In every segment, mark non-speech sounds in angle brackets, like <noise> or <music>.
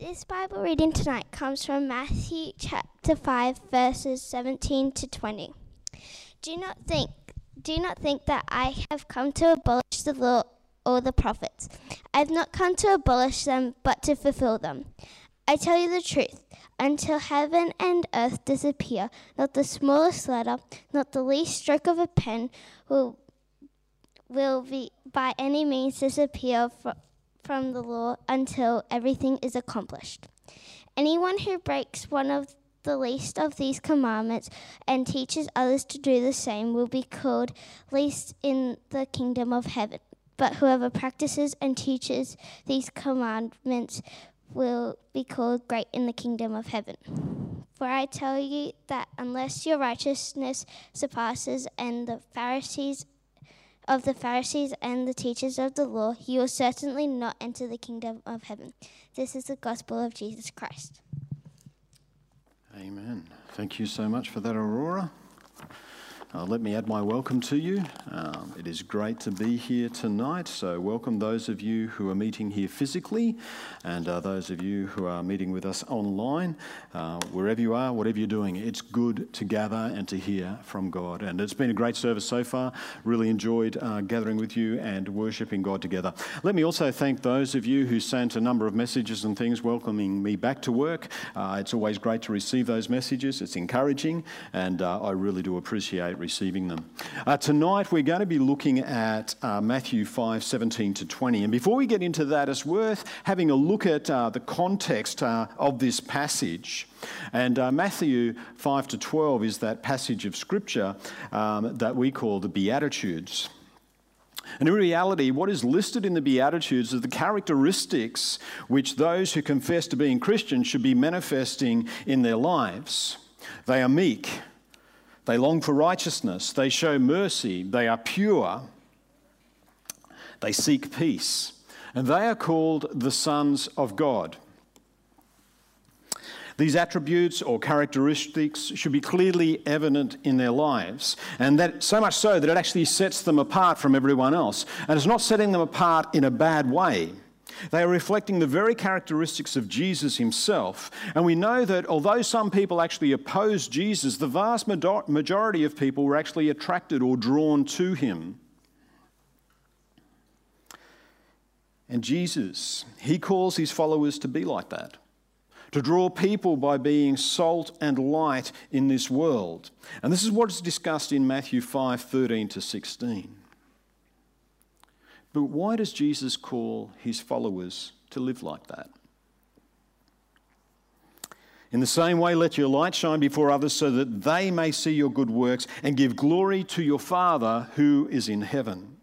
This Bible reading tonight comes from Matthew chapter 5 verses 17 to 20. Do not think do not think that I have come to abolish the law or the prophets. I have not come to abolish them but to fulfill them. I tell you the truth, until heaven and earth disappear, not the smallest letter, not the least stroke of a pen will will be by any means disappear from from the law until everything is accomplished. Anyone who breaks one of the least of these commandments and teaches others to do the same will be called least in the kingdom of heaven. But whoever practices and teaches these commandments will be called great in the kingdom of heaven. For I tell you that unless your righteousness surpasses and the Pharisees of the Pharisees and the teachers of the law, you will certainly not enter the kingdom of heaven. This is the gospel of Jesus Christ. Amen. Thank you so much for that, Aurora. Uh, let me add my welcome to you. Um, it is great to be here tonight. So, welcome those of you who are meeting here physically and uh, those of you who are meeting with us online. Uh, wherever you are, whatever you're doing, it's good to gather and to hear from God. And it's been a great service so far. Really enjoyed uh, gathering with you and worshipping God together. Let me also thank those of you who sent a number of messages and things welcoming me back to work. Uh, it's always great to receive those messages, it's encouraging, and uh, I really do appreciate receiving them. Uh, tonight we're going to be looking at uh, Matthew 5 17 to 20. And before we get into that, it's worth having a look at uh, the context uh, of this passage. And uh, Matthew 5 to 12 is that passage of scripture um, that we call the Beatitudes. And in reality, what is listed in the Beatitudes are the characteristics which those who confess to being Christians should be manifesting in their lives. They are meek, they long for righteousness. They show mercy. They are pure. They seek peace. And they are called the sons of God. These attributes or characteristics should be clearly evident in their lives, and that so much so that it actually sets them apart from everyone else. And it's not setting them apart in a bad way. They are reflecting the very characteristics of Jesus himself. And we know that although some people actually opposed Jesus, the vast majority of people were actually attracted or drawn to him. And Jesus, he calls his followers to be like that. To draw people by being salt and light in this world. And this is what is discussed in Matthew 5 13 to 16. But why does Jesus call his followers to live like that? In the same way, let your light shine before others so that they may see your good works and give glory to your Father who is in heaven.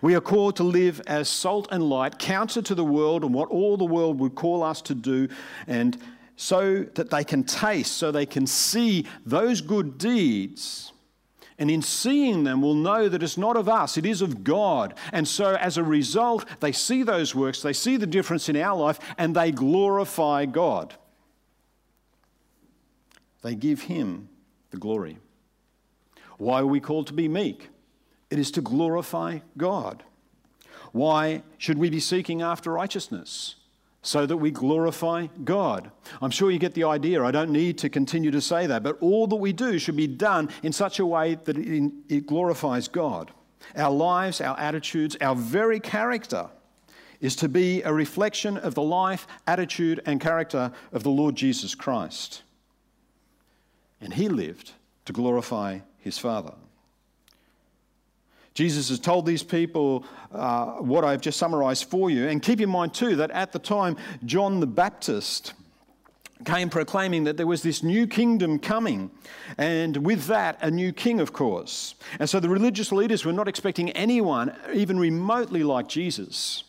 We are called to live as salt and light, counter to the world and what all the world would call us to do, and so that they can taste, so they can see those good deeds and in seeing them, we'll know that it's not of us, it is of God. And so, as a result, they see those works, they see the difference in our life, and they glorify God. They give Him the glory. Why are we called to be meek? It is to glorify God. Why should we be seeking after righteousness? So that we glorify God. I'm sure you get the idea. I don't need to continue to say that, but all that we do should be done in such a way that it, glorifies God. Our lives, our attitudes, our very character is to be a reflection of the life, attitude, and character of the Lord Jesus Christ. And he lived to glorify his Father. Jesus has told these people uh, what I've just summarized for you. And keep in mind, too, that at the time, John the Baptist came proclaiming that there was this new kingdom coming, and with that, a new king, of course. And so the religious leaders were not expecting anyone even remotely like Jesus.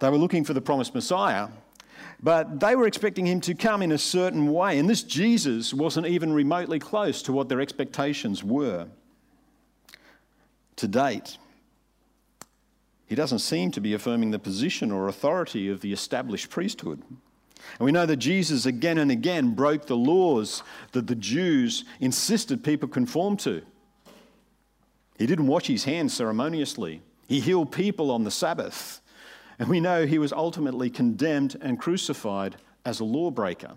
They were looking for the promised Messiah, but they were expecting him to come in a certain way, and this Jesus wasn't even remotely close to what their expectations were to date, he doesn't seem to be affirming the position or authority of the established priesthood. And we know that Jesus again and again broke the laws that the Jews insisted people conform to. He didn't wash his hands ceremoniously, he healed people on the Sabbath. And we know he was ultimately condemned and crucified as a lawbreaker.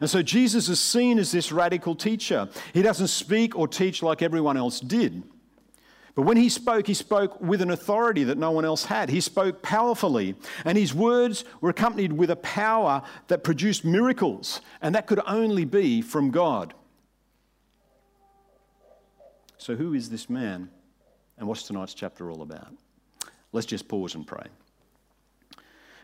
And so Jesus is seen as this radical teacher. He doesn't speak or teach like everyone else did. But when he spoke, he spoke with an authority that no one else had. He spoke powerfully, and his words were accompanied with a power that produced miracles, and that could only be from God. So, who is this man, and what's tonight's chapter all about? Let's just pause and pray.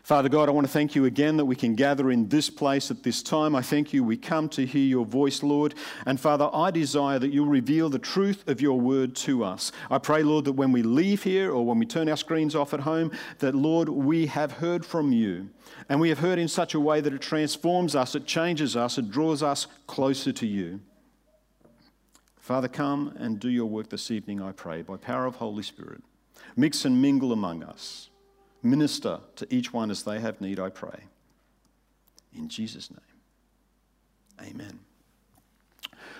Father God, I want to thank you again that we can gather in this place at this time. I thank you we come to hear your voice, Lord. And Father, I desire that you'll reveal the truth of your word to us. I pray, Lord, that when we leave here or when we turn our screens off at home, that, Lord, we have heard from you. And we have heard in such a way that it transforms us, it changes us, it draws us closer to you. Father, come and do your work this evening, I pray, by power of Holy Spirit. Mix and mingle among us. Minister to each one as they have need, I pray. In Jesus' name, amen.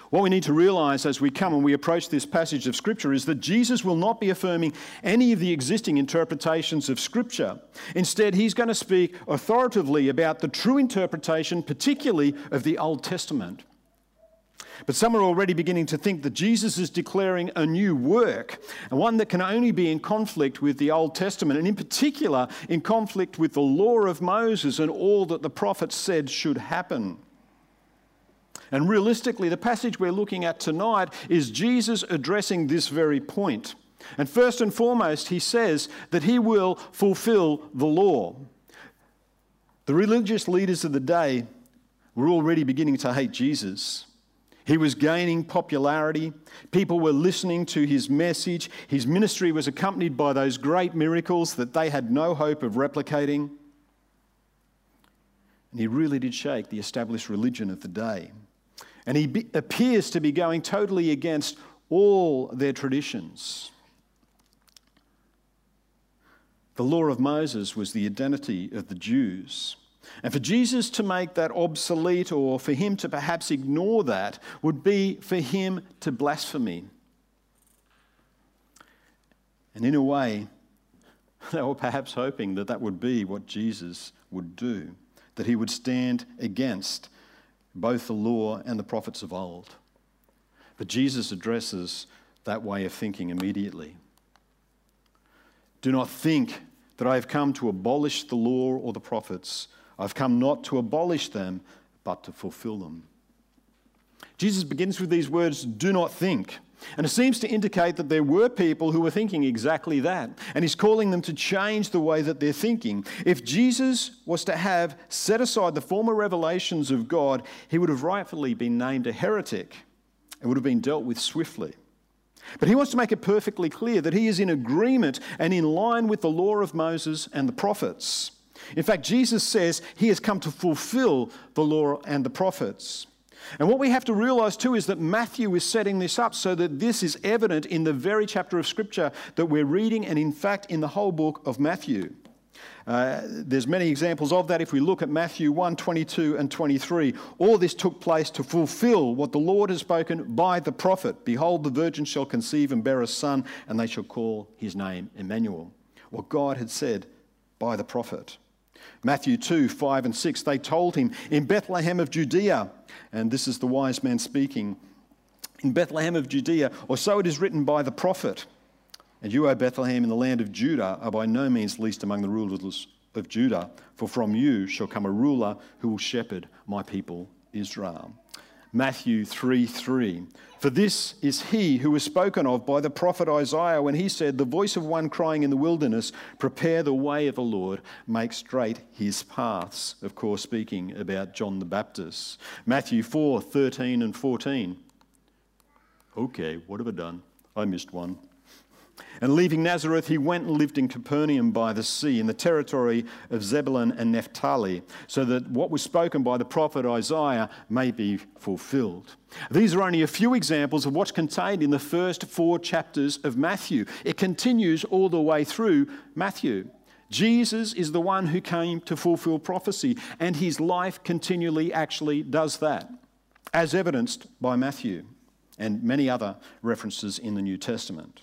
What we need to realize as we come and we approach this passage of Scripture is that Jesus will not be affirming any of the existing interpretations of Scripture. Instead, he's going to speak authoritatively about the true interpretation, particularly of the Old Testament. But some are already beginning to think that Jesus is declaring a new work, and one that can only be in conflict with the Old Testament, and in particular in conflict with the law of Moses and all that the prophets said should happen. And realistically, the passage we're looking at tonight is Jesus addressing this very point. And first and foremost, he says that he will fulfill the law. The religious leaders of the day were already beginning to hate Jesus. He was gaining popularity. People were listening to his message. His ministry was accompanied by those great miracles that they had no hope of replicating. And he really did shake the established religion of the day. And he be- appears to be going totally against all their traditions. The law of Moses was the identity of the Jews. And for Jesus to make that obsolete or for him to perhaps ignore that would be for him to blaspheme. And in a way, <laughs> they were perhaps hoping that that would be what Jesus would do, that he would stand against both the law and the prophets of old. But Jesus addresses that way of thinking immediately. Do not think that I have come to abolish the law or the prophets. I've come not to abolish them, but to fulfill them. Jesus begins with these words, do not think. And it seems to indicate that there were people who were thinking exactly that. And he's calling them to change the way that they're thinking. If Jesus was to have set aside the former revelations of God, he would have rightfully been named a heretic. and would have been dealt with swiftly. But he wants to make it perfectly clear that he is in agreement and in line with the law of Moses and the prophets. In fact, Jesus says he has come to fulfill the law and the prophets. And what we have to realize too is that Matthew is setting this up so that this is evident in the very chapter of Scripture that we're reading, and in fact, in the whole book of Matthew. Uh, there's many examples of that if we look at Matthew 1 22 and 23. All this took place to fulfill what the Lord has spoken by the prophet Behold, the virgin shall conceive and bear a son, and they shall call his name Emmanuel. What God had said by the prophet. Matthew 2 5 and 6, they told him, In Bethlehem of Judea, and this is the wise man speaking, in Bethlehem of Judea, or so it is written by the prophet. And you, O Bethlehem, in the land of Judah, are by no means least among the rulers of Judah, for from you shall come a ruler who will shepherd my people Israel. Matthew 3 3. For this is he who was spoken of by the prophet Isaiah when he said, The voice of one crying in the wilderness, Prepare the way of the Lord, make straight his paths. Of course, speaking about John the Baptist. Matthew 4 13 and 14. Okay, what have I done? I missed one. And leaving Nazareth, he went and lived in Capernaum by the sea, in the territory of Zebulun and Naphtali, so that what was spoken by the prophet Isaiah may be fulfilled. These are only a few examples of what's contained in the first four chapters of Matthew. It continues all the way through Matthew. Jesus is the one who came to fulfill prophecy, and his life continually actually does that, as evidenced by Matthew and many other references in the New Testament.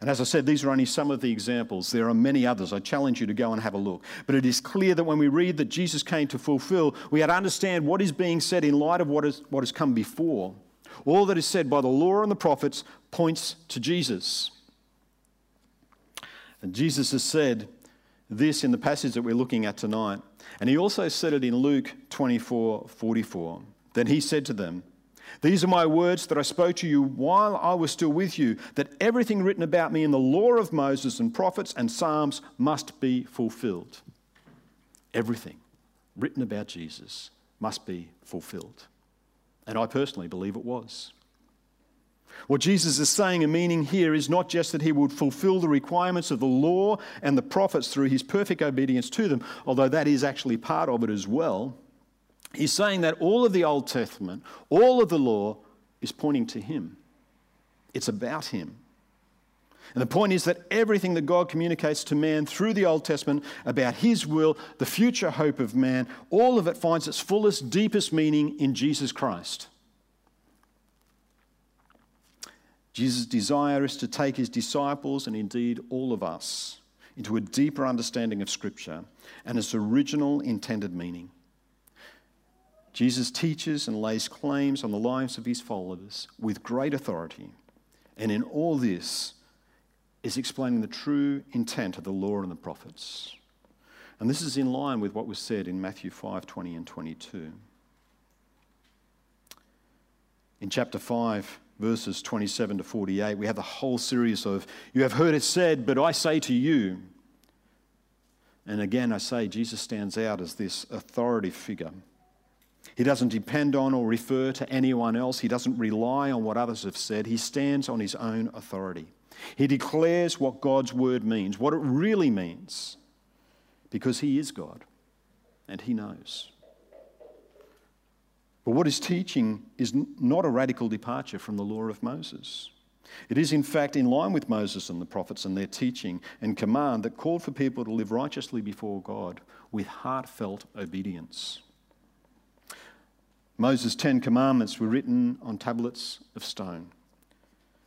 And as I said, these are only some of the examples. There are many others. I challenge you to go and have a look. But it is clear that when we read that Jesus came to fulfill, we have to understand what is being said in light of what, is, what has come before. All that is said by the law and the prophets points to Jesus. And Jesus has said this in the passage that we're looking at tonight. And he also said it in Luke 24 44. Then he said to them, these are my words that I spoke to you while I was still with you, that everything written about me in the law of Moses and prophets and Psalms must be fulfilled. Everything written about Jesus must be fulfilled. And I personally believe it was. What Jesus is saying and meaning here is not just that he would fulfill the requirements of the law and the prophets through his perfect obedience to them, although that is actually part of it as well. He's saying that all of the Old Testament, all of the law, is pointing to him. It's about him. And the point is that everything that God communicates to man through the Old Testament about his will, the future hope of man, all of it finds its fullest, deepest meaning in Jesus Christ. Jesus' desire is to take his disciples and indeed all of us into a deeper understanding of Scripture and its original intended meaning. Jesus teaches and lays claims on the lives of his followers with great authority. And in all this is explaining the true intent of the law and the prophets. And this is in line with what was said in Matthew 5 20 and 22. In chapter 5, verses 27 to 48, we have the whole series of, You have heard it said, but I say to you. And again, I say, Jesus stands out as this authority figure. He doesn't depend on or refer to anyone else. He doesn't rely on what others have said. He stands on his own authority. He declares what God's word means, what it really means, because he is God and he knows. But what he's teaching is not a radical departure from the law of Moses. It is, in fact, in line with Moses and the prophets and their teaching and command that called for people to live righteously before God with heartfelt obedience. Moses' Ten Commandments were written on tablets of stone.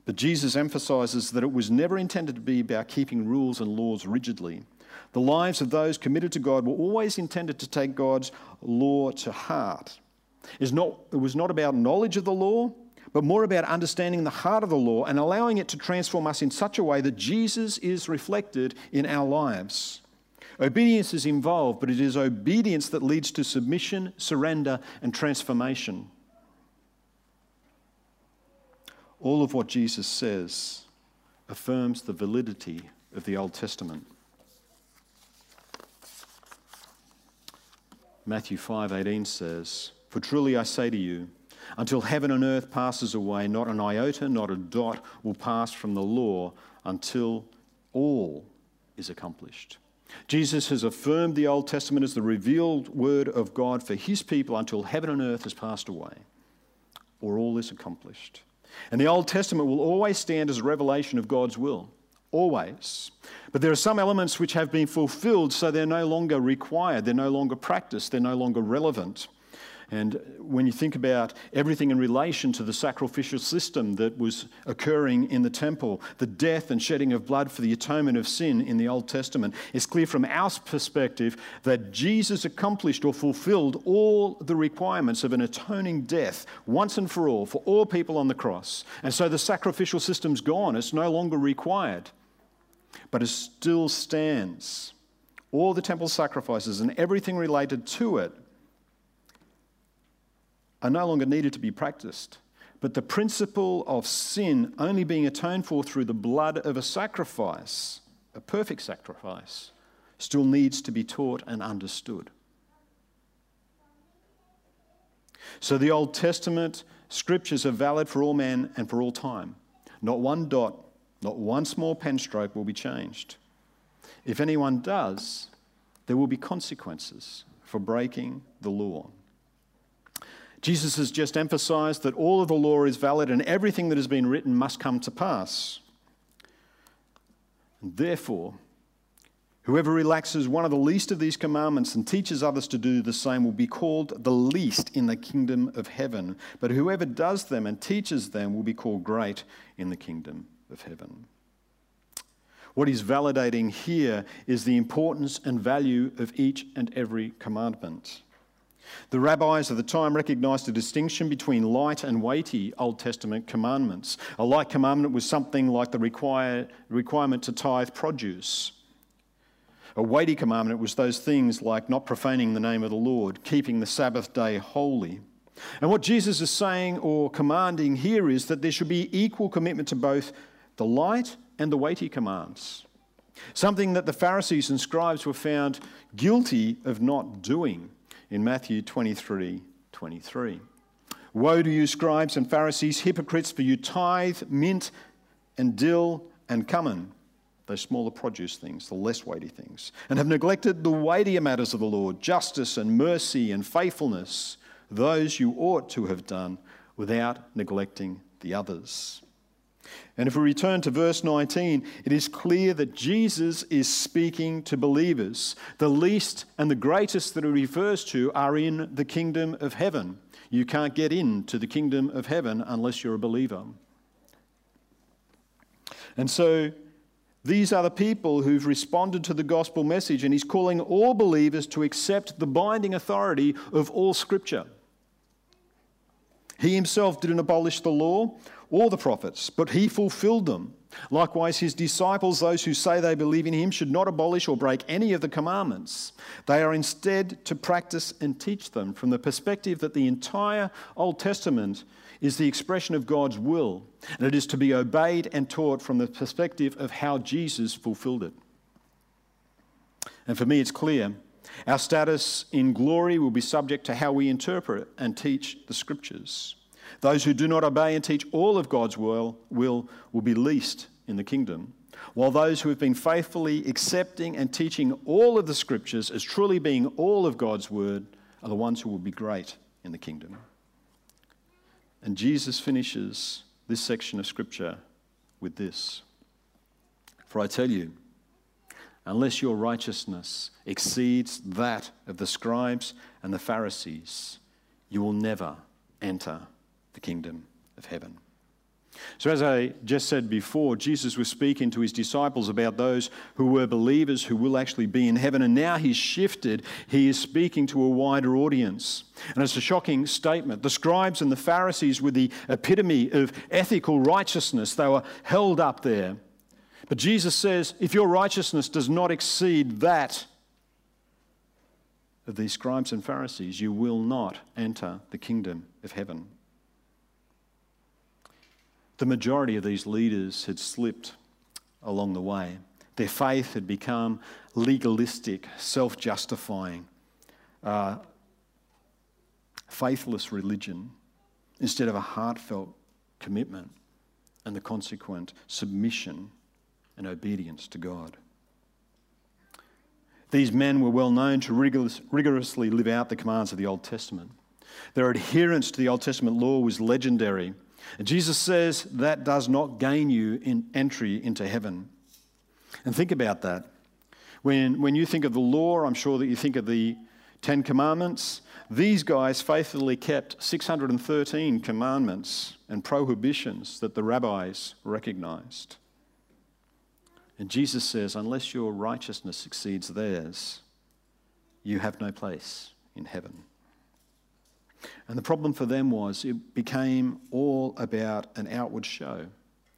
But Jesus emphasizes that it was never intended to be about keeping rules and laws rigidly. The lives of those committed to God were always intended to take God's law to heart. It was not about knowledge of the law, but more about understanding the heart of the law and allowing it to transform us in such a way that Jesus is reflected in our lives. Obedience is involved, but it is obedience that leads to submission, surrender, and transformation. All of what Jesus says affirms the validity of the Old Testament. Matthew 5:18 says, "For truly I say to you, until heaven and earth passes away, not an iota, not a dot will pass from the law until all is accomplished." Jesus has affirmed the Old Testament as the revealed word of God for his people until heaven and earth has passed away, or all is accomplished. And the Old Testament will always stand as a revelation of God's will, always. But there are some elements which have been fulfilled, so they're no longer required, they're no longer practiced, they're no longer relevant. And when you think about everything in relation to the sacrificial system that was occurring in the temple, the death and shedding of blood for the atonement of sin in the Old Testament, it's clear from our perspective that Jesus accomplished or fulfilled all the requirements of an atoning death once and for all for all people on the cross. And so the sacrificial system's gone, it's no longer required, but it still stands. All the temple sacrifices and everything related to it are no longer needed to be practiced. But the principle of sin only being atoned for through the blood of a sacrifice, a perfect sacrifice, still needs to be taught and understood. So the Old Testament scriptures are valid for all men and for all time. Not one dot, not one small pen stroke will be changed. If anyone does, there will be consequences for breaking the law. Jesus has just emphasized that all of the law is valid and everything that has been written must come to pass. And therefore, whoever relaxes one of the least of these commandments and teaches others to do the same will be called the least in the kingdom of heaven. But whoever does them and teaches them will be called great in the kingdom of heaven. What he's validating here is the importance and value of each and every commandment. The rabbis of the time recognized a distinction between light and weighty Old Testament commandments. A light commandment was something like the require, requirement to tithe produce. A weighty commandment was those things like not profaning the name of the Lord, keeping the Sabbath day holy. And what Jesus is saying or commanding here is that there should be equal commitment to both the light and the weighty commands. Something that the Pharisees and scribes were found guilty of not doing in Matthew 23 23. Woe to you, scribes and Pharisees, hypocrites, for you tithe mint and dill and cumin, those smaller produce things, the less weighty things, and have neglected the weightier matters of the Lord, justice and mercy and faithfulness, those you ought to have done without neglecting the others. And if we return to verse 19, it is clear that Jesus is speaking to believers. The least and the greatest that he refers to are in the kingdom of heaven. You can't get into the kingdom of heaven unless you're a believer. And so these are the people who've responded to the gospel message, and he's calling all believers to accept the binding authority of all scripture. He himself didn't abolish the law or the prophets, but he fulfilled them. Likewise, his disciples, those who say they believe in him, should not abolish or break any of the commandments. They are instead to practice and teach them from the perspective that the entire Old Testament is the expression of God's will, and it is to be obeyed and taught from the perspective of how Jesus fulfilled it. And for me, it's clear our status in glory will be subject to how we interpret and teach the scriptures. Those who do not obey and teach all of God's will, will will be least in the kingdom, while those who have been faithfully accepting and teaching all of the scriptures as truly being all of God's word are the ones who will be great in the kingdom. And Jesus finishes this section of scripture with this For I tell you, unless your righteousness exceeds that of the scribes and the Pharisees, you will never enter the kingdom of heaven. So, as I just said before, Jesus was speaking to his disciples about those who were believers who will actually be in heaven. And now he's shifted. He is speaking to a wider audience. And it's a shocking statement. The scribes and the Pharisees were the epitome of ethical righteousness, they were held up there. But Jesus says, if your righteousness does not exceed that of these scribes and Pharisees, you will not enter the kingdom of heaven. The majority of these leaders had slipped along the way. Their faith had become legalistic, self justifying, uh, faithless religion instead of a heartfelt commitment and the consequent submission and obedience to God. These men were well known to rigorous, rigorously live out the commands of the Old Testament. Their adherence to the Old Testament law was legendary. And Jesus says that does not gain you in entry into heaven. And think about that. When, when you think of the law, I'm sure that you think of the Ten Commandments. These guys faithfully kept 613 commandments and prohibitions that the rabbis recognized. And Jesus says, unless your righteousness exceeds theirs, you have no place in heaven. And the problem for them was it became all about an outward show.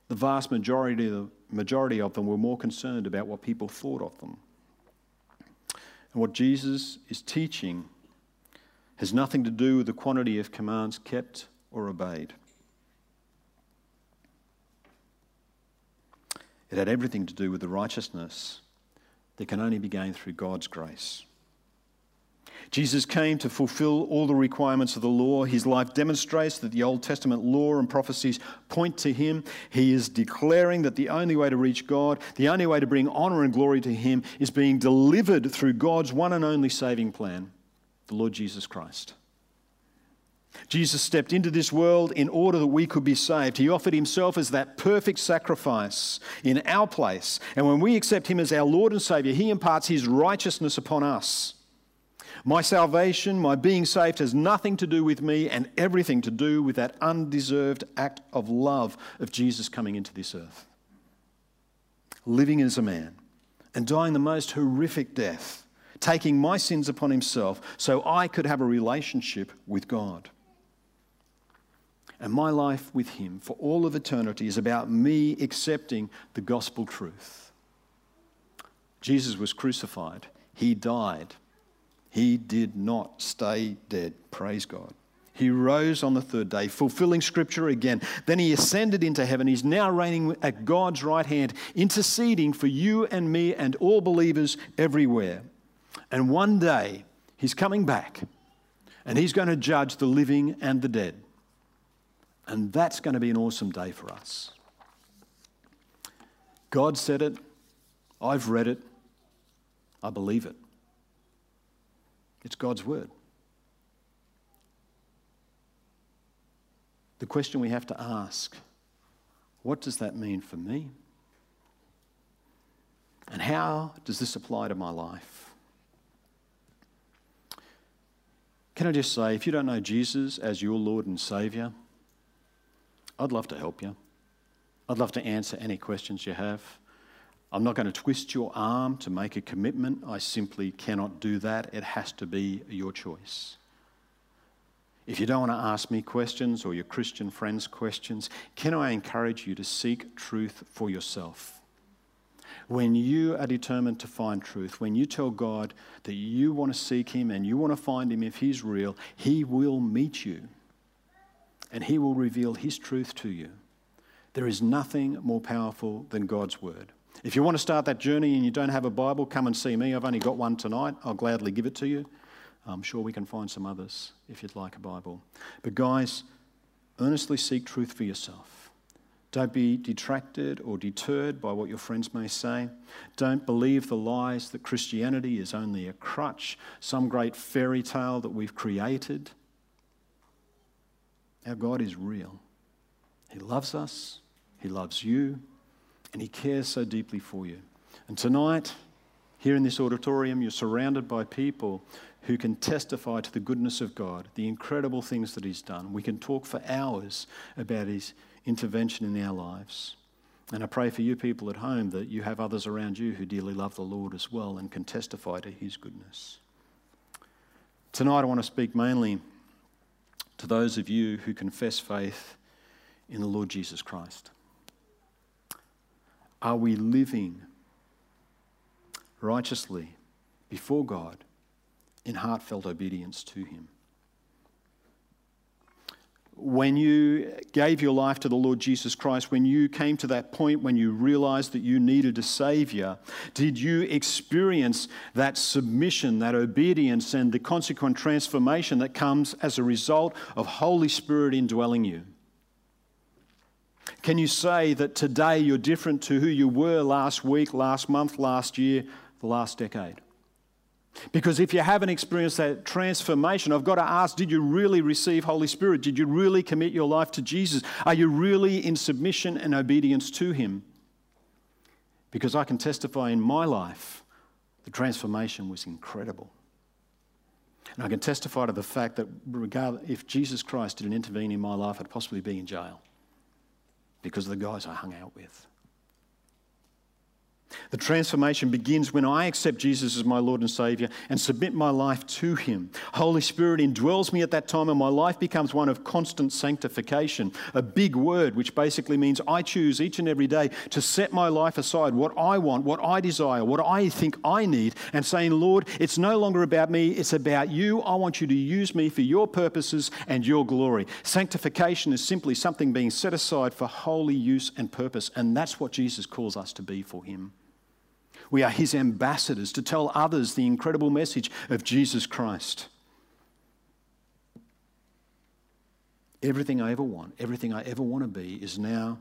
The vast majority of, majority of them were more concerned about what people thought of them. And what Jesus is teaching has nothing to do with the quantity of commands kept or obeyed. It had everything to do with the righteousness that can only be gained through God's grace. Jesus came to fulfill all the requirements of the law. His life demonstrates that the Old Testament law and prophecies point to him. He is declaring that the only way to reach God, the only way to bring honor and glory to him, is being delivered through God's one and only saving plan, the Lord Jesus Christ. Jesus stepped into this world in order that we could be saved. He offered himself as that perfect sacrifice in our place. And when we accept him as our Lord and Savior, he imparts his righteousness upon us. My salvation, my being saved, has nothing to do with me and everything to do with that undeserved act of love of Jesus coming into this earth. living as a man and dying the most horrific death, taking my sins upon himself so I could have a relationship with God. And my life with him for all of eternity is about me accepting the gospel truth. Jesus was crucified, he died. He did not stay dead. Praise God. He rose on the third day, fulfilling scripture again. Then he ascended into heaven. He's now reigning at God's right hand, interceding for you and me and all believers everywhere. And one day, he's coming back and he's going to judge the living and the dead. And that's going to be an awesome day for us. God said it. I've read it. I believe it. It's God's word. The question we have to ask what does that mean for me? And how does this apply to my life? Can I just say, if you don't know Jesus as your Lord and Saviour, I'd love to help you. I'd love to answer any questions you have. I'm not going to twist your arm to make a commitment. I simply cannot do that. It has to be your choice. If you don't want to ask me questions or your Christian friends questions, can I encourage you to seek truth for yourself? When you are determined to find truth, when you tell God that you want to seek Him and you want to find Him if He's real, He will meet you and He will reveal His truth to you. There is nothing more powerful than God's Word. If you want to start that journey and you don't have a Bible, come and see me. I've only got one tonight. I'll gladly give it to you. I'm sure we can find some others if you'd like a Bible. But, guys, earnestly seek truth for yourself. Don't be detracted or deterred by what your friends may say. Don't believe the lies that Christianity is only a crutch, some great fairy tale that we've created. Our God is real. He loves us, He loves you, and He cares so deeply for you. And tonight, here in this auditorium, you're surrounded by people who can testify to the goodness of God, the incredible things that He's done. We can talk for hours about His intervention in our lives. And I pray for you people at home that you have others around you who dearly love the Lord as well and can testify to His goodness. Tonight, I want to speak mainly to those of you who confess faith in the Lord Jesus Christ. Are we living righteously before God in heartfelt obedience to Him. When you gave your life to the Lord Jesus Christ, when you came to that point when you realized that you needed a Savior, did you experience that submission, that obedience, and the consequent transformation that comes as a result of Holy Spirit indwelling you? Can you say that today you're different to who you were last week, last month, last year, the last decade? Because if you haven't experienced that transformation, I've got to ask did you really receive Holy Spirit? Did you really commit your life to Jesus? Are you really in submission and obedience to Him? Because I can testify in my life the transformation was incredible. And I can testify to the fact that if Jesus Christ didn't intervene in my life, I'd possibly be in jail because of the guys I hung out with. The transformation begins when I accept Jesus as my Lord and Savior and submit my life to Him. Holy Spirit indwells me at that time, and my life becomes one of constant sanctification. A big word, which basically means I choose each and every day to set my life aside, what I want, what I desire, what I think I need, and saying, Lord, it's no longer about me, it's about you. I want you to use me for your purposes and your glory. Sanctification is simply something being set aside for holy use and purpose, and that's what Jesus calls us to be for Him. We are his ambassadors to tell others the incredible message of Jesus Christ. Everything I ever want, everything I ever want to be, is now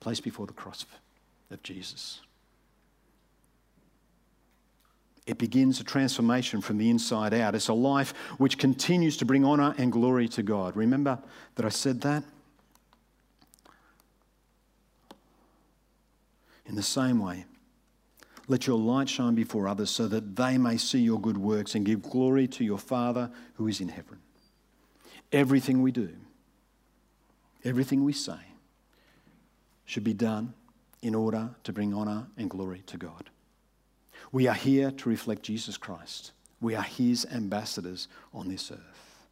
placed before the cross of Jesus. It begins a transformation from the inside out. It's a life which continues to bring honor and glory to God. Remember that I said that? In the same way, let your light shine before others so that they may see your good works and give glory to your Father who is in heaven. Everything we do, everything we say, should be done in order to bring honour and glory to God. We are here to reflect Jesus Christ. We are his ambassadors on this earth.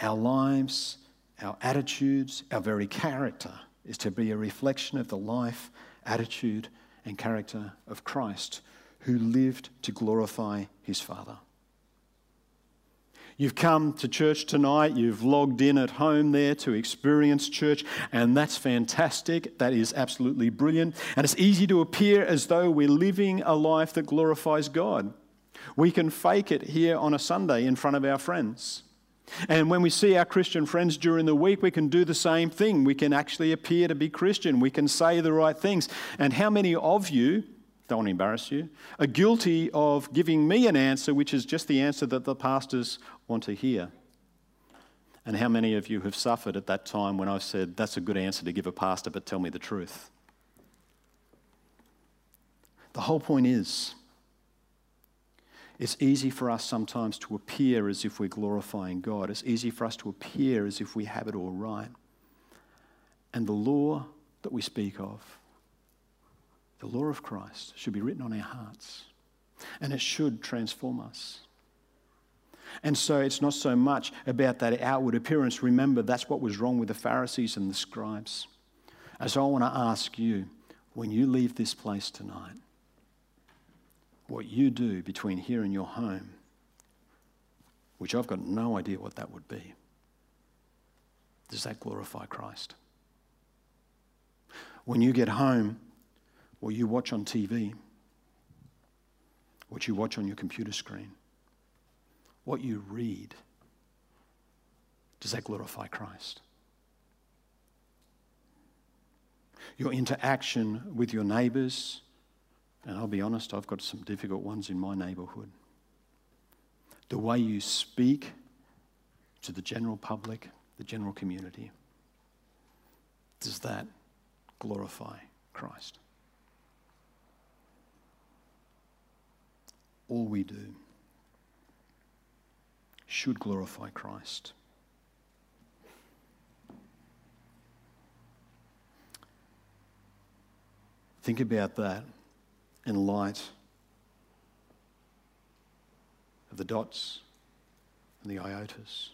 Our lives, our attitudes, our very character is to be a reflection of the life, attitude, and character of Christ, who lived to glorify his Father. You've come to church tonight, you've logged in at home there to experience church, and that's fantastic. That is absolutely brilliant. And it's easy to appear as though we're living a life that glorifies God. We can fake it here on a Sunday in front of our friends. And when we see our Christian friends during the week, we can do the same thing. We can actually appear to be Christian. We can say the right things. And how many of you don't want to embarrass you, are guilty of giving me an answer which is just the answer that the pastors want to hear. And how many of you have suffered at that time when I've said, that's a good answer to give a pastor, but tell me the truth? The whole point is, it's easy for us sometimes to appear as if we're glorifying God. It's easy for us to appear as if we have it all right. And the law that we speak of the law of Christ should be written on our hearts, and it should transform us. And so it's not so much about that outward appearance. Remember, that's what was wrong with the Pharisees and the scribes. And so I want to ask you when you leave this place tonight, what you do between here and your home, which I've got no idea what that would be, does that glorify Christ? When you get home, what you watch on TV, what you watch on your computer screen, what you read, does that glorify Christ? Your interaction with your neighbours, and I'll be honest, I've got some difficult ones in my neighbourhood. The way you speak to the general public, the general community, does that glorify Christ? all we do should glorify Christ. Think about that in light of the dots and the iotas.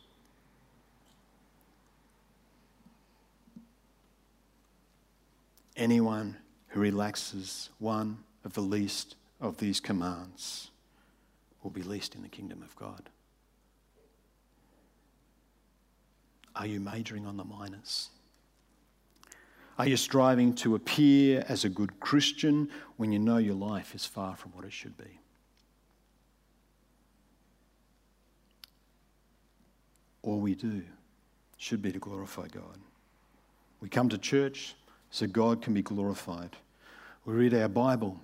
Anyone who relaxes one of the least of these commands will be least in the kingdom of God. Are you majoring on the minors? Are you striving to appear as a good Christian when you know your life is far from what it should be? All we do should be to glorify God. We come to church so God can be glorified. We read our Bible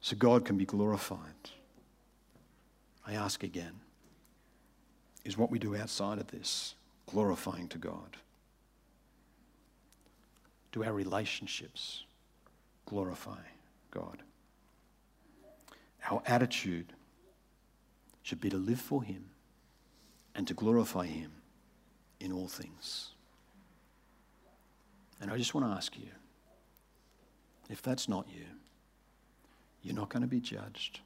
so God can be glorified. I ask again is what we do outside of this glorifying to God? Do our relationships glorify God? Our attitude should be to live for Him and to glorify Him in all things. And I just want to ask you if that's not you, you're not going to be judged.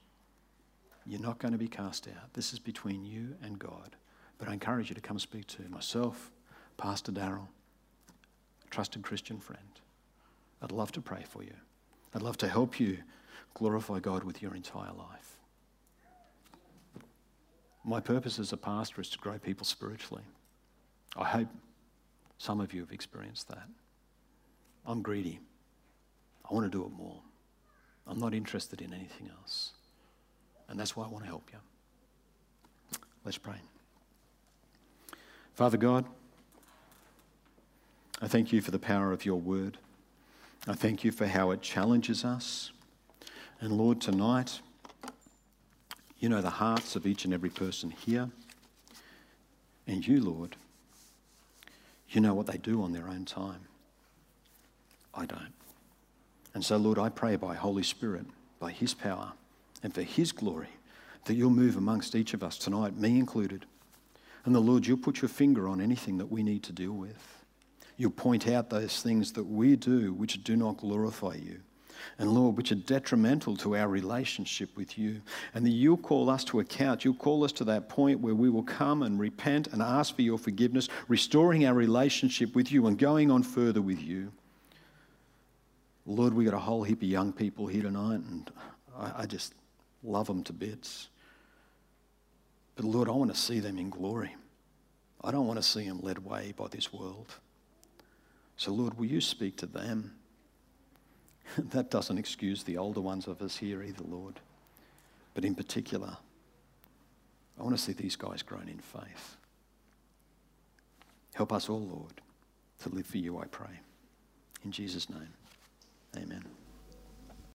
You're not going to be cast out. This is between you and God. But I encourage you to come speak to myself, Pastor Daryl, a trusted Christian friend. I'd love to pray for you. I'd love to help you glorify God with your entire life. My purpose as a pastor is to grow people spiritually. I hope some of you have experienced that. I'm greedy. I want to do it more. I'm not interested in anything else. And that's why I want to help you. Let's pray. Father God, I thank you for the power of your word. I thank you for how it challenges us. And Lord, tonight, you know the hearts of each and every person here. And you, Lord, you know what they do on their own time. I don't. And so, Lord, I pray by Holy Spirit, by His power, and for His glory that you'll move amongst each of us tonight, me included. And the Lord, you'll put your finger on anything that we need to deal with. You'll point out those things that we do which do not glorify you. And Lord, which are detrimental to our relationship with you. And that you'll call us to account. You'll call us to that point where we will come and repent and ask for your forgiveness, restoring our relationship with you and going on further with you. Lord, we got a whole heap of young people here tonight, and I, I just love them to bits. But Lord, I want to see them in glory. I don't want to see them led away by this world. So, Lord, will you speak to them? <laughs> that doesn't excuse the older ones of us here either, Lord. But in particular, I want to see these guys grown in faith. Help us all, Lord, to live for you, I pray. In Jesus' name, amen.